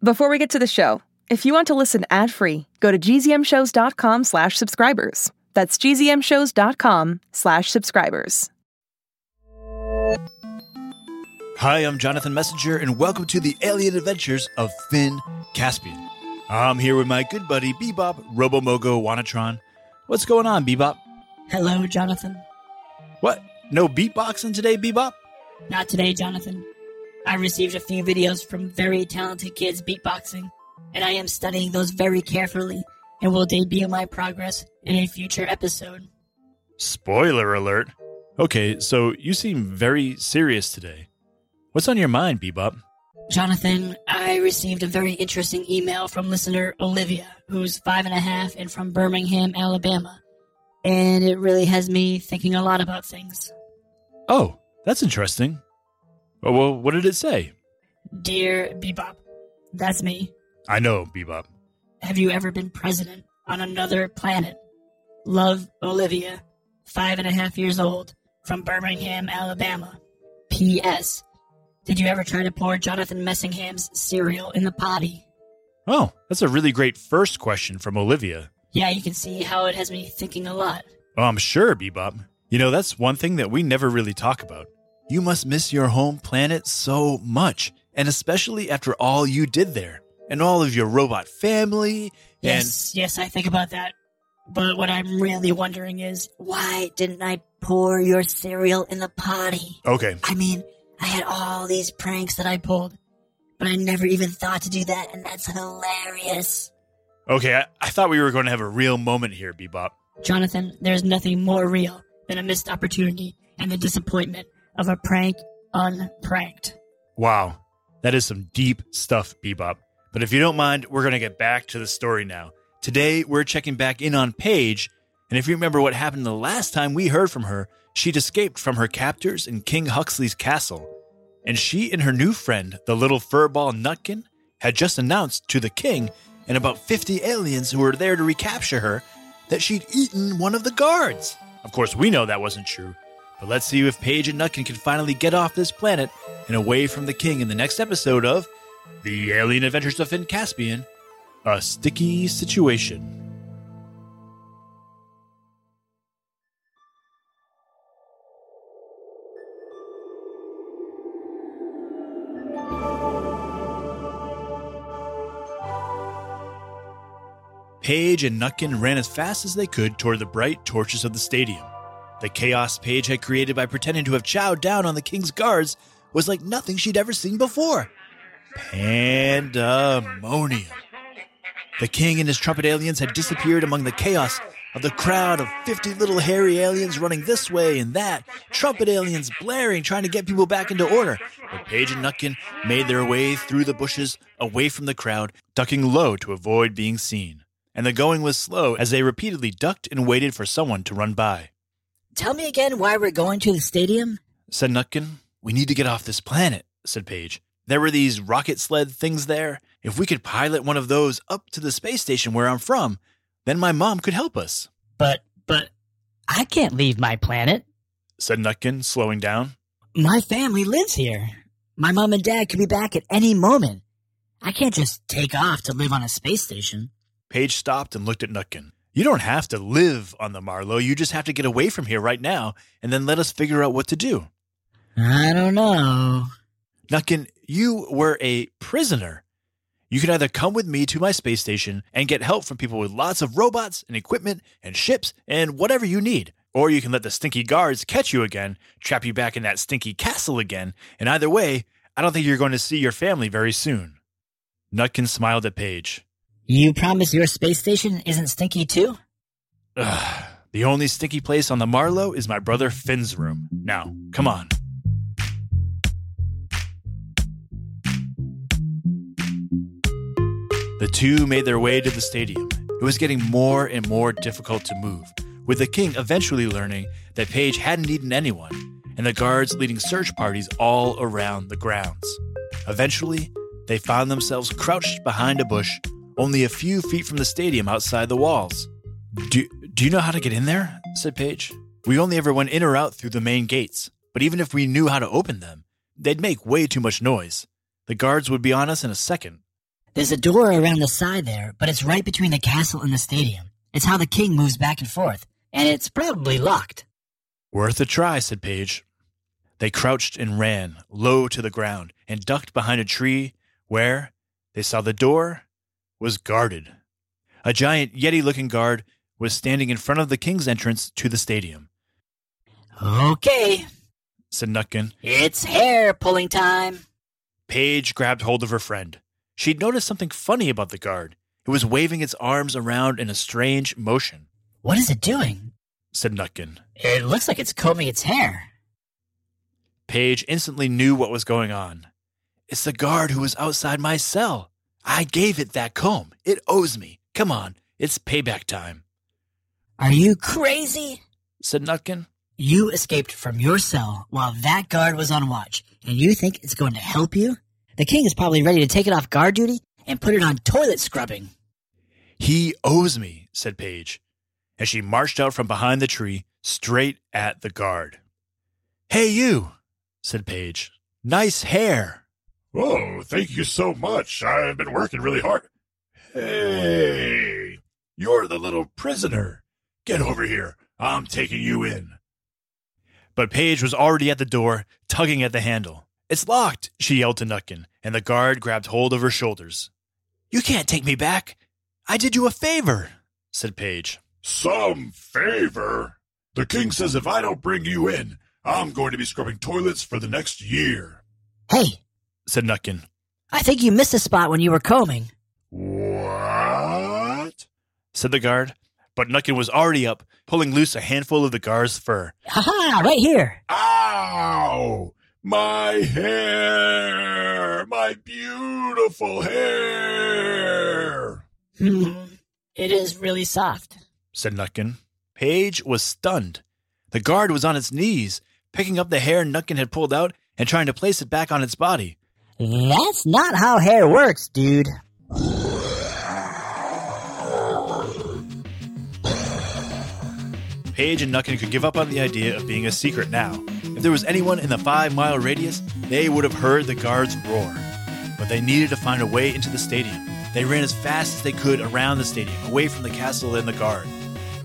Before we get to the show, if you want to listen ad-free, go to gzmshows.com slash subscribers. That's gzmshows.com slash subscribers. Hi, I'm Jonathan Messinger, and welcome to the alien adventures of Finn Caspian. I'm here with my good buddy Bebop Robomogo Wanatron. What's going on, Bebop? Hello, Jonathan. What? No beatboxing today, Bebop? Not today, Jonathan. I received a few videos from very talented kids beatboxing, and I am studying those very carefully and will debut my progress in a future episode. Spoiler alert. Okay, so you seem very serious today. What's on your mind, Bebop? Jonathan, I received a very interesting email from listener Olivia, who's five and a half and from Birmingham, Alabama. And it really has me thinking a lot about things. Oh, that's interesting. Oh, well, what did it say? Dear Bebop, that's me. I know, Bebop. Have you ever been president on another planet? Love, Olivia, five and a half years old, from Birmingham, Alabama. P.S. Did you ever try to pour Jonathan Messingham's cereal in the potty? Oh, that's a really great first question from Olivia. Yeah, you can see how it has me thinking a lot. Oh, I'm sure, Bebop. You know, that's one thing that we never really talk about. You must miss your home planet so much, and especially after all you did there, and all of your robot family. Yes, yes, I think about that. But what I'm really wondering is, why didn't I pour your cereal in the potty? Okay, I mean, I had all these pranks that I pulled, but I never even thought to do that, and that's hilarious. okay, I, I thought we were going to have a real moment here, Bebop. Jonathan, there's nothing more real than a missed opportunity and the disappointment of a prank unpranked. Wow, that is some deep stuff, Bebop. But if you don't mind, we're going to get back to the story now. Today, we're checking back in on Paige, and if you remember what happened the last time we heard from her, she'd escaped from her captors in King Huxley's castle. And she and her new friend, the little furball Nutkin, had just announced to the king and about 50 aliens who were there to recapture her that she'd eaten one of the guards. Of course, we know that wasn't true. But let's see if Paige and Nutkin can finally get off this planet and away from the king in the next episode of The Alien Adventures of Finn Caspian A Sticky Situation. Paige and Nutkin ran as fast as they could toward the bright torches of the stadium. The chaos Paige had created by pretending to have chowed down on the king's guards was like nothing she'd ever seen before. Pandemonium. The king and his trumpet aliens had disappeared among the chaos of the crowd of 50 little hairy aliens running this way and that, trumpet aliens blaring, trying to get people back into order. But Paige and Nutkin made their way through the bushes, away from the crowd, ducking low to avoid being seen. And the going was slow as they repeatedly ducked and waited for someone to run by. Tell me again why we're going to the stadium? said Nutkin. We need to get off this planet, said Paige. There were these rocket sled things there. If we could pilot one of those up to the space station where I'm from, then my mom could help us, But, but, I can't leave my planet. said Nutkin, slowing down. My family lives here. My mom and dad could be back at any moment. I can't just take off to live on a space station. Paige stopped and looked at Nutkin. You don't have to live on the Marlow. You just have to get away from here right now and then let us figure out what to do. I don't know. Nutkin, you were a prisoner. You can either come with me to my space station and get help from people with lots of robots and equipment and ships and whatever you need. Or you can let the stinky guards catch you again, trap you back in that stinky castle again, and either way, I don't think you're going to see your family very soon. Nutkin smiled at Paige. You promise your space station isn't stinky too? Ugh, the only stinky place on the Marlow is my brother Finn's room. Now, come on. The two made their way to the stadium. It was getting more and more difficult to move, with the king eventually learning that Paige hadn't eaten anyone, and the guards leading search parties all around the grounds. Eventually, they found themselves crouched behind a bush, only a few feet from the stadium outside the walls. Do, do you know how to get in there? said Paige. We only ever went in or out through the main gates, but even if we knew how to open them, they'd make way too much noise. The guards would be on us in a second. There's a door around the side there, but it's right between the castle and the stadium. It's how the king moves back and forth, and it's probably locked. Worth a try, said Paige. They crouched and ran low to the ground and ducked behind a tree where they saw the door was guarded. A giant Yeti looking guard was standing in front of the king's entrance to the stadium. Okay, Said Nutkin. it's hair pulling time. Paige grabbed hold of her friend. She'd noticed something funny about the guard. It was waving its arms around in a strange motion, What is it doing? said Nutkin. It looks like it's combing its hair. Paige instantly knew what was going on. It's the guard who was outside my cell. I gave it that comb. It owes me. Come on, it's payback time, Are you crazy? said Nutkin. You escaped from your cell while that guard was on watch, and you think it's going to help you? The king is probably ready to take it off guard duty and put it on toilet scrubbing. He owes me, said Paige, as she marched out from behind the tree straight at the guard. Hey, you, said Paige. Nice hair. Oh, thank you so much. I've been working really hard. Hey, you're the little prisoner. Get over here. I'm taking you in. But Paige was already at the door, tugging at the handle. It's locked, she yelled to Nutkin, and the guard grabbed hold of her shoulders. You can't take me back. I did you a favor, said Paige. Some favor. The king says if I don't bring you in, I'm going to be scrubbing toilets for the next year. Hey, said Nutkin. I think you missed a spot when you were combing. What? said the guard. But Nutkin was already up, pulling loose a handful of the guard's fur. Haha, right here. Ow! My hair! My beautiful hair! Hmm, it is really soft. said Nutkin. Paige was stunned. The guard was on its knees, picking up the hair Nutkin had pulled out and trying to place it back on its body. That's not how hair works, dude. Paige and Nutkin could give up on the idea of being a secret now. If there was anyone in the five mile radius, they would have heard the guards roar. But they needed to find a way into the stadium. They ran as fast as they could around the stadium, away from the castle and the guard.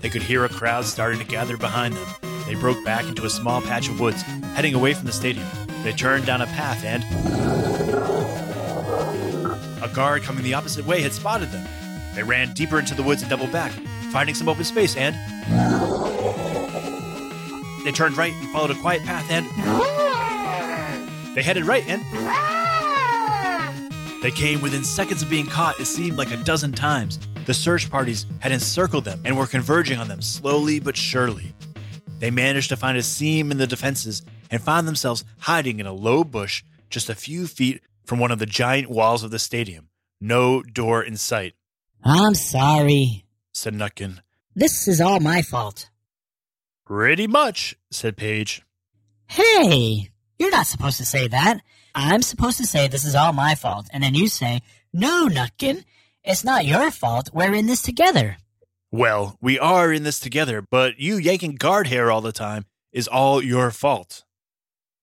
They could hear a crowd starting to gather behind them. They broke back into a small patch of woods, heading away from the stadium. They turned down a path and. A guard coming the opposite way had spotted them. They ran deeper into the woods and doubled back, finding some open space and. They turned right and followed a quiet path and. They headed right and. They came within seconds of being caught, it seemed like a dozen times. The search parties had encircled them and were converging on them slowly but surely. They managed to find a seam in the defenses and found themselves hiding in a low bush just a few feet from one of the giant walls of the stadium. No door in sight, I'm sorry. said Nutkin. This is all my fault. Pretty much, said Paige. Hey, you're not supposed to say that. I'm supposed to say this is all my fault, and then you say, No, Nutkin, it's not your fault. We're in this together. Well, we are in this together, but you yanking guard hair all the time is all your fault.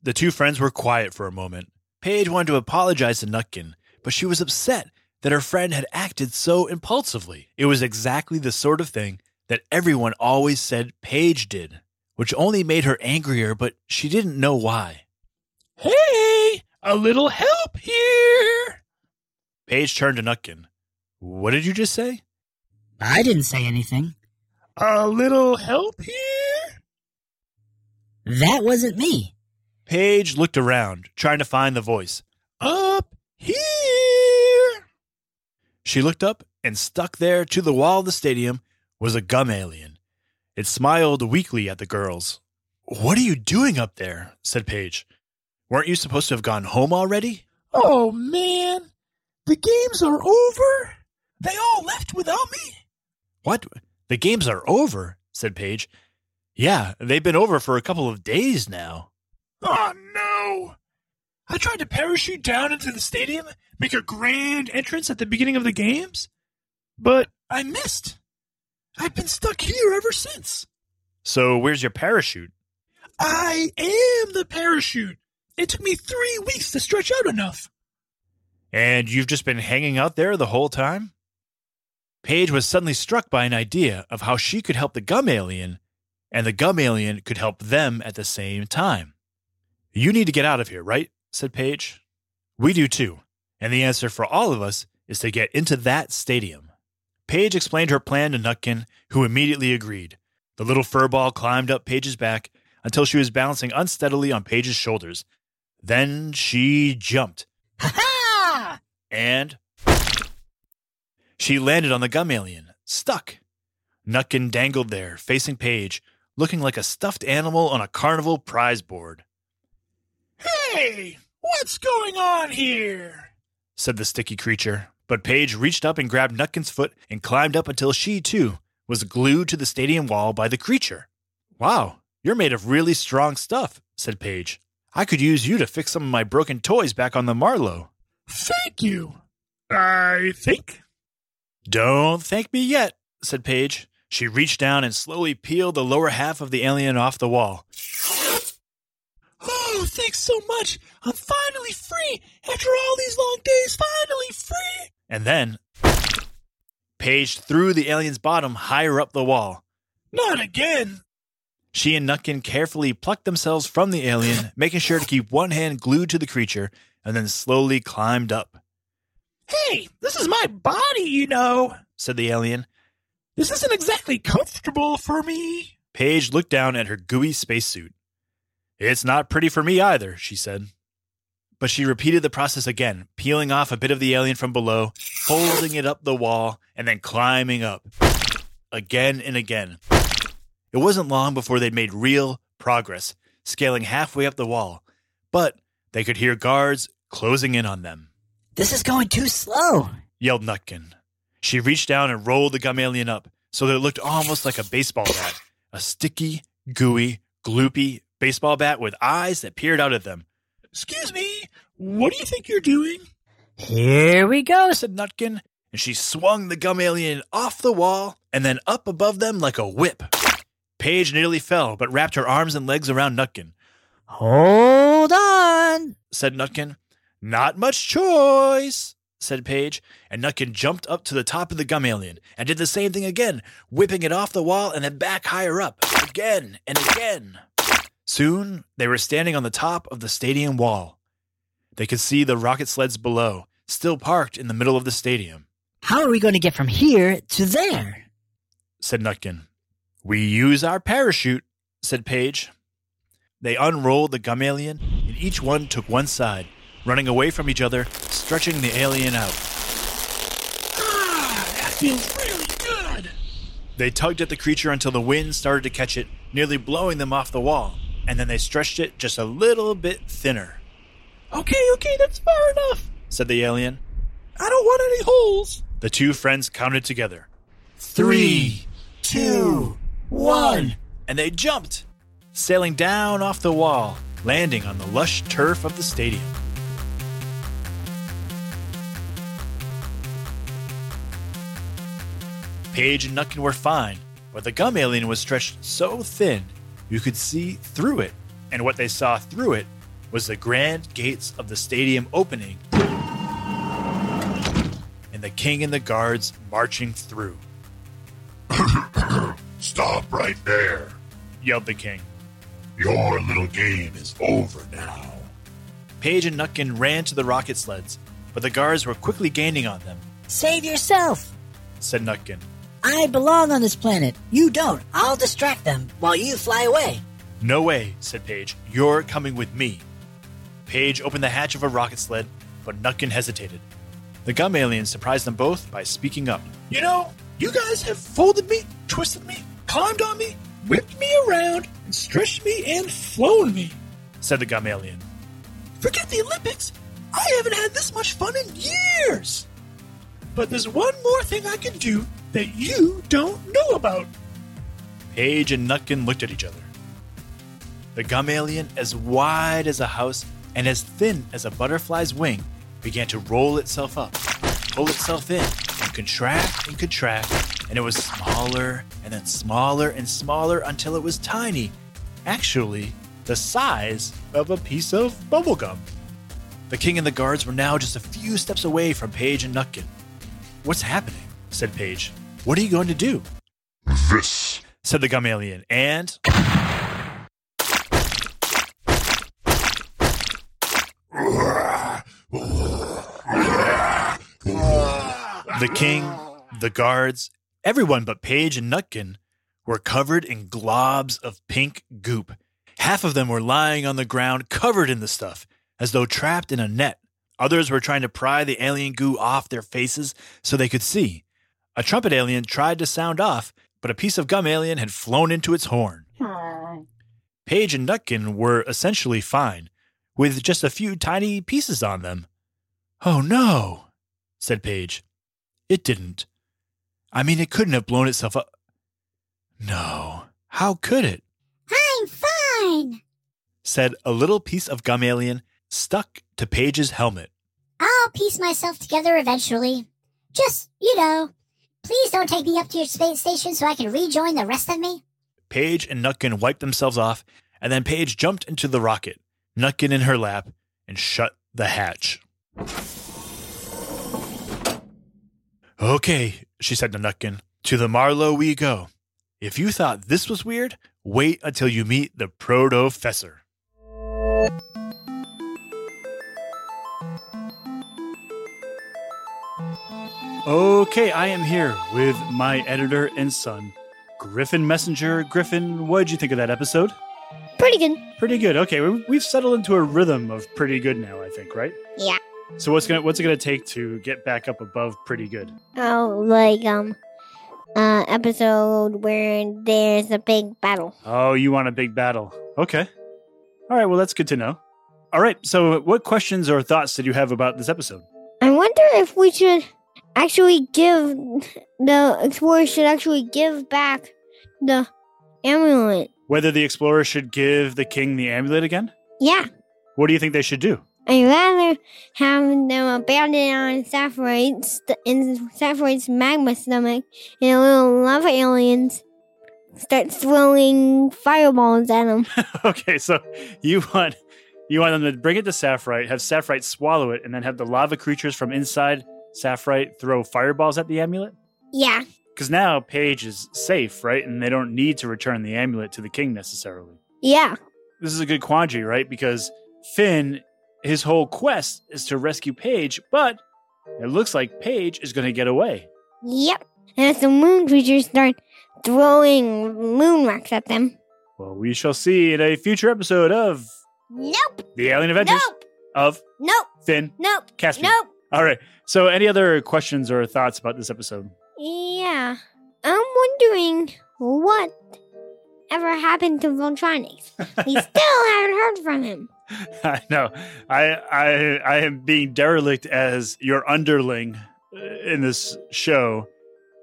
The two friends were quiet for a moment. Paige wanted to apologize to Nutkin, but she was upset that her friend had acted so impulsively. It was exactly the sort of thing that everyone always said Paige did, which only made her angrier, but she didn't know why. Hey, a little help here. Paige turned to Nutkin. What did you just say? I didn't say anything. A little help here? That wasn't me. Paige looked around, trying to find the voice. Up here? She looked up, and stuck there to the wall of the stadium was a gum alien. It smiled weakly at the girls. What are you doing up there? said Paige. Weren't you supposed to have gone home already? Oh, man. The games are over? They all left without me? What? The games are over, said Paige. Yeah, they've been over for a couple of days now. Oh, no. I tried to parachute down into the stadium, make a grand entrance at the beginning of the games, but I missed. I've been stuck here ever since. So where's your parachute? I am the parachute. It took me three weeks to stretch out enough. And you've just been hanging out there the whole time? Paige was suddenly struck by an idea of how she could help the gum alien, and the gum alien could help them at the same time. You need to get out of here, right? said Paige. We do too. And the answer for all of us is to get into that stadium. Paige explained her plan to Nutkin, who immediately agreed. The little furball climbed up Paige's back until she was balancing unsteadily on Paige's shoulders. Then she jumped. Ha ha! And she landed on the gum alien, stuck. Nutkin dangled there, facing Paige, looking like a stuffed animal on a carnival prize board. Hey, what's going on here? said the sticky creature. But Paige reached up and grabbed Nutkin's foot and climbed up until she, too, was glued to the stadium wall by the creature. Wow, you're made of really strong stuff, said Paige. I could use you to fix some of my broken toys back on the Marlow. Thank you. I think. Don't thank me yet, said Paige. She reached down and slowly peeled the lower half of the alien off the wall. Thanks so much. I'm finally free. After all these long days, finally free. And then Paige threw the alien's bottom higher up the wall. Not again. She and Nutkin carefully plucked themselves from the alien, making sure to keep one hand glued to the creature, and then slowly climbed up. Hey, this is my body, you know, said the alien. This isn't exactly comfortable for me. Paige looked down at her gooey spacesuit. It's not pretty for me either, she said. But she repeated the process again, peeling off a bit of the alien from below, folding it up the wall, and then climbing up. Again and again. It wasn't long before they'd made real progress, scaling halfway up the wall, but they could hear guards closing in on them. This is going too slow. Yelled Nutkin. She reached down and rolled the gum alien up so that it looked almost like a baseball bat. A sticky, gooey, gloopy baseball bat with eyes that peered out at them. Excuse me, what do you think you're doing? Here we go. said Nutkin, and she swung the gum alien off the wall and then up above them like a whip. Paige nearly fell, but wrapped her arms and legs around Nutkin. Hold on. Said Nutkin. Not much choice, said Paige, and Nutkin jumped up to the top of the gum alien and did the same thing again, whipping it off the wall and then back higher up, again and again. Soon they were standing on the top of the stadium wall. They could see the rocket sleds below, still parked in the middle of the stadium, How are we going to get from here to there? said Nutkin. We use our parachute, said Paige. They unrolled the gum alien, and each one took one side, running away from each other, stretching the alien out. Ah, that feels really good. They tugged at the creature until the wind started to catch it, nearly blowing them off the wall, and then they stretched it just a little bit thinner, Okay, okay, that's far enough. said the alien. I don't want any holes. The two friends counted together, Three, two, one. and they jumped, sailing down off the wall, landing on the lush turf of the stadium. Paige and Nutkin were fine, but the gum alien was stretched so thin you could see through it, and what they saw through it was the grand gates of the stadium opening and the king and the guards marching through, Stop right there. yelled the king. Your little game is over now. Paige and Nutkin ran to the rocket sleds, but the guards were quickly gaining on them, Save yourself. said Nutkin. I belong on this planet. You don't. I'll distract them while you fly away. No way, said Paige. You're coming with me. Paige opened the hatch of a rocket sled, but Nutkin hesitated. The gum alien surprised them both by speaking up. You know, you guys have folded me, twisted me, climbed on me, whipped me around, and stretched me and flown me. Said the gum alien. Forget the Olympics. I haven't had this much fun in years. But there's one more thing I can do that you don't know about. Paige and Nutkin looked at each other. The gum alien, as wide as a house and as thin as a butterfly's wing, began to roll itself up, pull itself in, and contract and contract, and it was smaller and then smaller and smaller until it was tiny. Actually, the size of a piece of bubblegum. The king and the guards were now just a few steps away from Paige and Nutkin. What's happening? said Paige. What are you going to do? This said the gum alien, and the king, the guards, everyone but Paige and Nutkin were covered in globs of pink goop. Half of them were lying on the ground covered in the stuff, as though trapped in a net. Others were trying to pry the alien goo off their faces so they could see. A trumpet alien tried to sound off, but a piece of gum alien had flown into its horn. Paige and Nutkin were essentially fine, with just a few tiny pieces on them. Oh no, said Paige. It didn't. I mean, it couldn't have blown itself up. No, how could it? I'm fine. said a little piece of gum alien stuck to Paige's helmet. I'll piece myself together eventually. Just, you know, please don't take me up to your space station so I can rejoin the rest of me. Paige and Nutkin wiped themselves off, and then Paige jumped into the rocket, Nutkin in her lap, and shut the hatch. Okay, she said to Nutkin, to the Marlow we go. If you thought this was weird, wait until you meet the Protofessor. Okay, I am here with my editor and son, Griffin Messinger. Griffin, what did you think of that episode? Pretty good. Pretty good. Okay, we- we've settled into a rhythm of pretty good now, I think, right? Yeah. So what's gonna what's it gonna take to get back up above pretty good? Oh, like, um, uh, episode where there's a big battle. Oh, you want a big battle? Okay. All right. Well, that's good to know. All right. So, what questions or thoughts did you have about this episode? I wonder if we should actually give the explorers should actually give back the amulet. Whether the explorer should give the king the amulet again? Yeah. What do you think they should do? I'd rather have them abandoned on Sapphiroid's in Sapphiroid's magma stomach and the little lava aliens start throwing fireballs at them. okay, so you want you want them to bring it to Sapphire, have Sapphire swallow it, and then have the lava creatures from inside Sapphire throw fireballs at the amulet? yeah. Because now Paige is safe, right? And they don't need to return the amulet to the king necessarily. Yeah. This is a good quandary, right? Because Finn, his whole quest is to rescue Paige, but it looks like Paige is going to get away. Yep. And as the moon creatures start throwing moon rocks at them. Well, we shall see in a future episode of Nope. The Alien Adventures Nope. of Nope. Finn Nope. Caspian. Nope. All right. So, any other questions or thoughts about this episode? Yeah. I'm wondering what ever happened to Voltronics. we still haven't heard from him. I know. I I I am being derelict as your underling uh, in this show.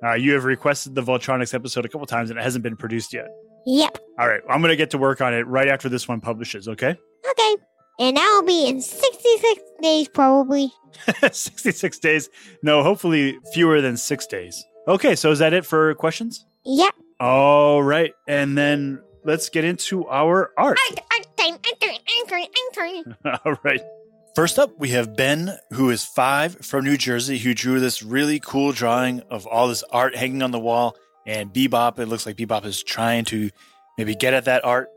Uh, you have requested the Voltronics episode a couple times, and it hasn't been produced yet. Yep. All right, I'm going to get to work on it right after this one publishes. Okay, Okay. And that'll be in 66 days, probably. 66 days. No, hopefully fewer than six days. Okay, so is that it for questions? Yep. All right, and then let's get into our art. Art, art time, art time, art time, art time. All right. First up, we have Ben, who is five from New Jersey, who drew this really cool drawing of all this art hanging on the wall. And Bebop, it looks like Bebop is trying to maybe get at that art.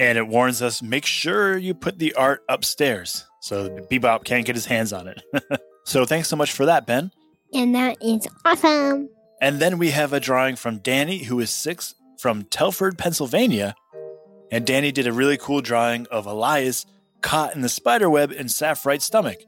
And it warns us make sure you put the art upstairs so Bebop can't get his hands on it. so thanks so much for that, Ben. And that is awesome. And then we have a drawing from Danny, who is six from Telford, Pennsylvania. And Danny did a really cool drawing of Elias caught in the spider web in Sapphirite's stomach.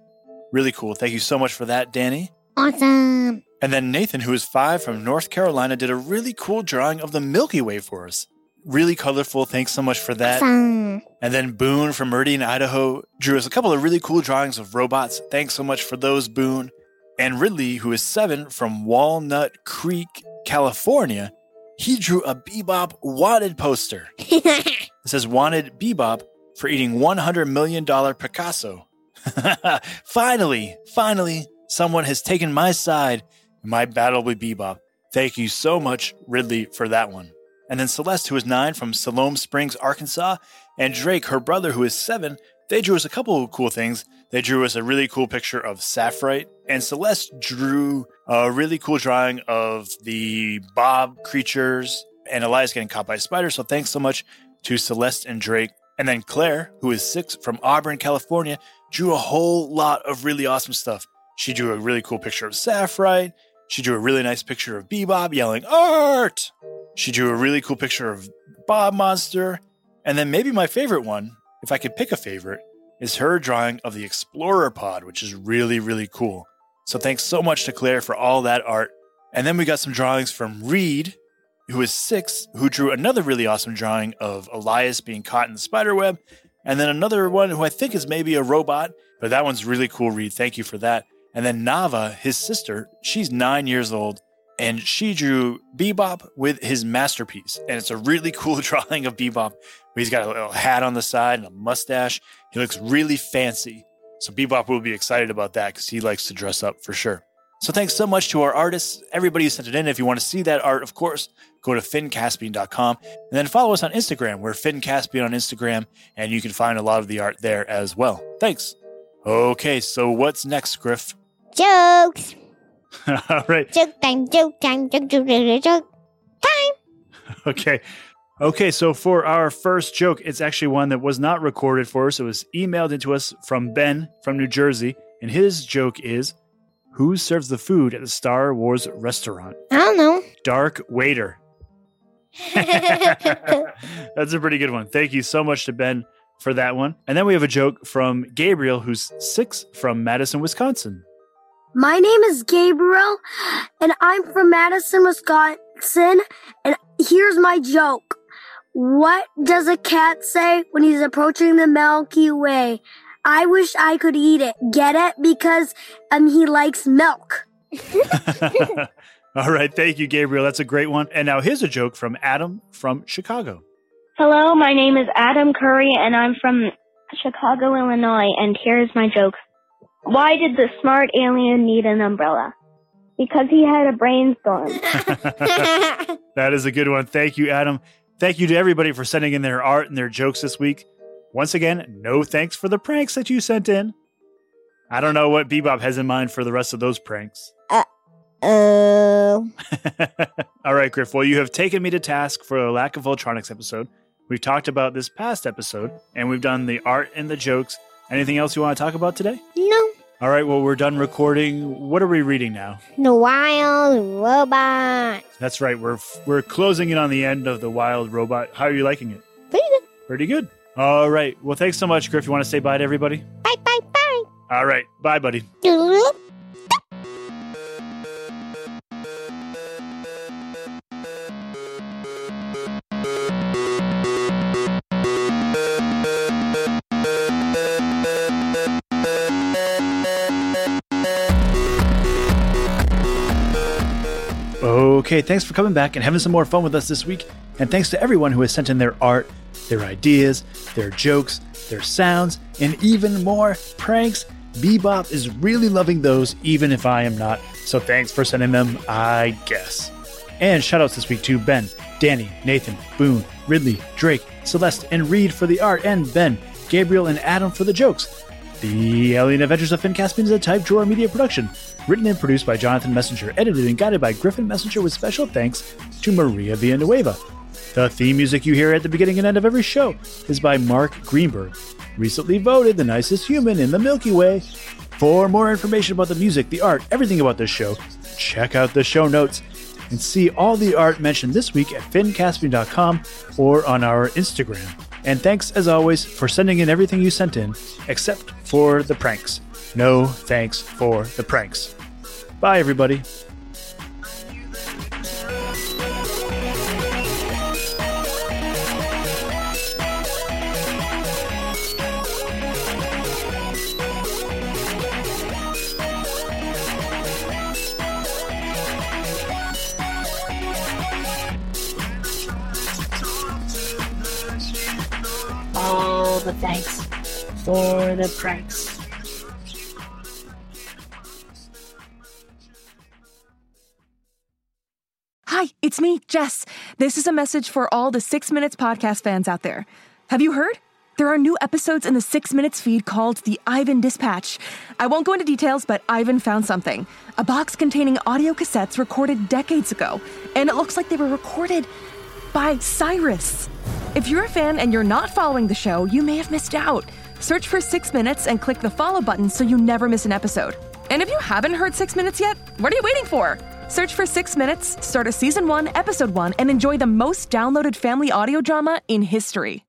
Really cool. Thank you so much for that, Danny. Awesome. And then Nathan, who is five from North Carolina, did a really cool drawing of the Milky Way for us. Really colorful. Thanks so much for that. Awesome. And then Boone from Meridian, Idaho, drew us a couple of really cool drawings of robots. Thanks so much for those, Boone. And Ridley, who is seven from Walnut Creek, California, he drew a Bebop wanted poster. It says wanted Bebop for eating $100 million Picasso. finally, finally, someone has taken my side in my battle with Bebop. Thank you so much, Ridley, for that one. And then Celeste, who is nine from Siloam Springs, Arkansas, and Drake, her brother, who is seven They drew us a couple of cool things. They drew us a really cool picture of Sapphire, and Celeste drew a really cool drawing of the Bob creatures and Elias getting caught by spiders. So thanks so much to Celeste and Drake. And then Claire, who is six from Auburn, California, drew a whole lot of really awesome stuff. She drew a really cool picture of Sapphire. She drew a really nice picture of Bebop yelling, Art! She drew a really cool picture of Bob Monster. And then maybe my favorite one, if I could pick a favorite, is her drawing of the Explorer Pod, which is really, really cool. So thanks so much to Claire for all that art. And then we got some drawings from Reed, who is six, who drew another really awesome drawing of Elias being caught in the spider web. And then another one who I think is maybe a robot, but that one's really cool, Reed. Thank you for that. And then Nava, his sister, she's nine years old, and she drew Bebop with his masterpiece. And it's a really cool drawing of Bebop. He's got a little hat on the side and a mustache. He looks really fancy. So Bebop will be excited about that because he likes to dress up for sure. So thanks so much to our artists, everybody who sent it in. If you want to see that art, of course, go to finncaspian.com and then follow us on Instagram. We're Finn Caspian on Instagram, and you can find a lot of the art there as well. Thanks. Okay, so what's next, Griff? Jokes. All right. Joke time, joke time, joke, joke, joke, joke time. Okay. Okay, so for our first joke, it's actually one that was not recorded for us. It was emailed into us from Ben from New Jersey. And his joke is Who serves the food at the Star Wars restaurant? I don't know. Dark Waiter. That's a pretty good one. Thank you so much to Ben for that one. And then we have a joke from Gabriel, who's six from Madison, Wisconsin. My name is Gabriel, and I'm from Madison, Wisconsin. And here's my joke. What does a cat say when he's approaching the Milky Way? I wish I could eat it. Get it? Because um he likes milk. All right. Thank you, Gabriel. That's a great one. And now here's a joke from Adam from Chicago. Hello, my name is Adam Curry and I'm from Chicago, Illinois, and here's my joke. Why did the smart alien need an umbrella? Because he had a brainstorm. That is a good one. Thank you, Adam. Thank you to everybody for sending in their art and their jokes this week. Once again, no thanks for the pranks that you sent in. I don't know what Bebop has in mind for the rest of those pranks. Uh oh. All right, Griff. Well, you have taken me to task for a lack of Voltronics episode. We've talked about this past episode, and we've done the art and the jokes. Anything else you want to talk about today? No. All right, well, we're done recording. What are we reading now? The wild robot. That's right. We're we're closing in on the end of the Wild Robot. How are you liking it? Pretty good. Pretty good. All right. Well, thanks so much, Griff. You want to say bye to everybody? Bye, bye, bye. All right. Bye, buddy. Okay, thanks for coming back and having some more fun with us this week. And thanks to everyone who has sent in their art, their ideas, their jokes, their sounds, and even more pranks. Bebop is really loving those, even if I am not. So thanks for sending them, I guess. And shoutouts this week to Ben, Danny, Nathan, Boone, Ridley, Drake, Celeste, and Reed for the art, and Ben, Gabriel, and Adam for the jokes. The Alien Adventures of Finn Caspian is a Type Drawer Media production, written and produced by Jonathan Messinger, edited and guided by Griffin Messinger with special thanks to Maria Villanueva. The theme music you hear at the beginning and end of every show is by Mark Greenberg, recently voted the nicest human in the Milky Way. For more information about the music, the art, everything about this show, check out the show notes and see all the art mentioned this week at finncaspian.com or on our Instagram. And thanks as always for sending in everything you sent in, except for the pranks. No thanks for the pranks. Bye, everybody. All the thanks for the pranks. Hi, it's me, Jess. This is a message for all the Six Minutes podcast fans out there. Have you heard? There are new episodes in the Six Minutes feed called the Ivan Dispatch. I won't go into details, but Ivan found something a box containing audio cassettes recorded decades ago, and it looks like they were recorded by Cyrus. If you're a fan and you're not following the show, you may have missed out. Search for Six Minutes and click the follow button so you never miss an episode. And if you haven't heard Six Minutes yet, what are you waiting for? Search for Six Minutes, start a season one, episode one, and enjoy the most downloaded family audio drama in history.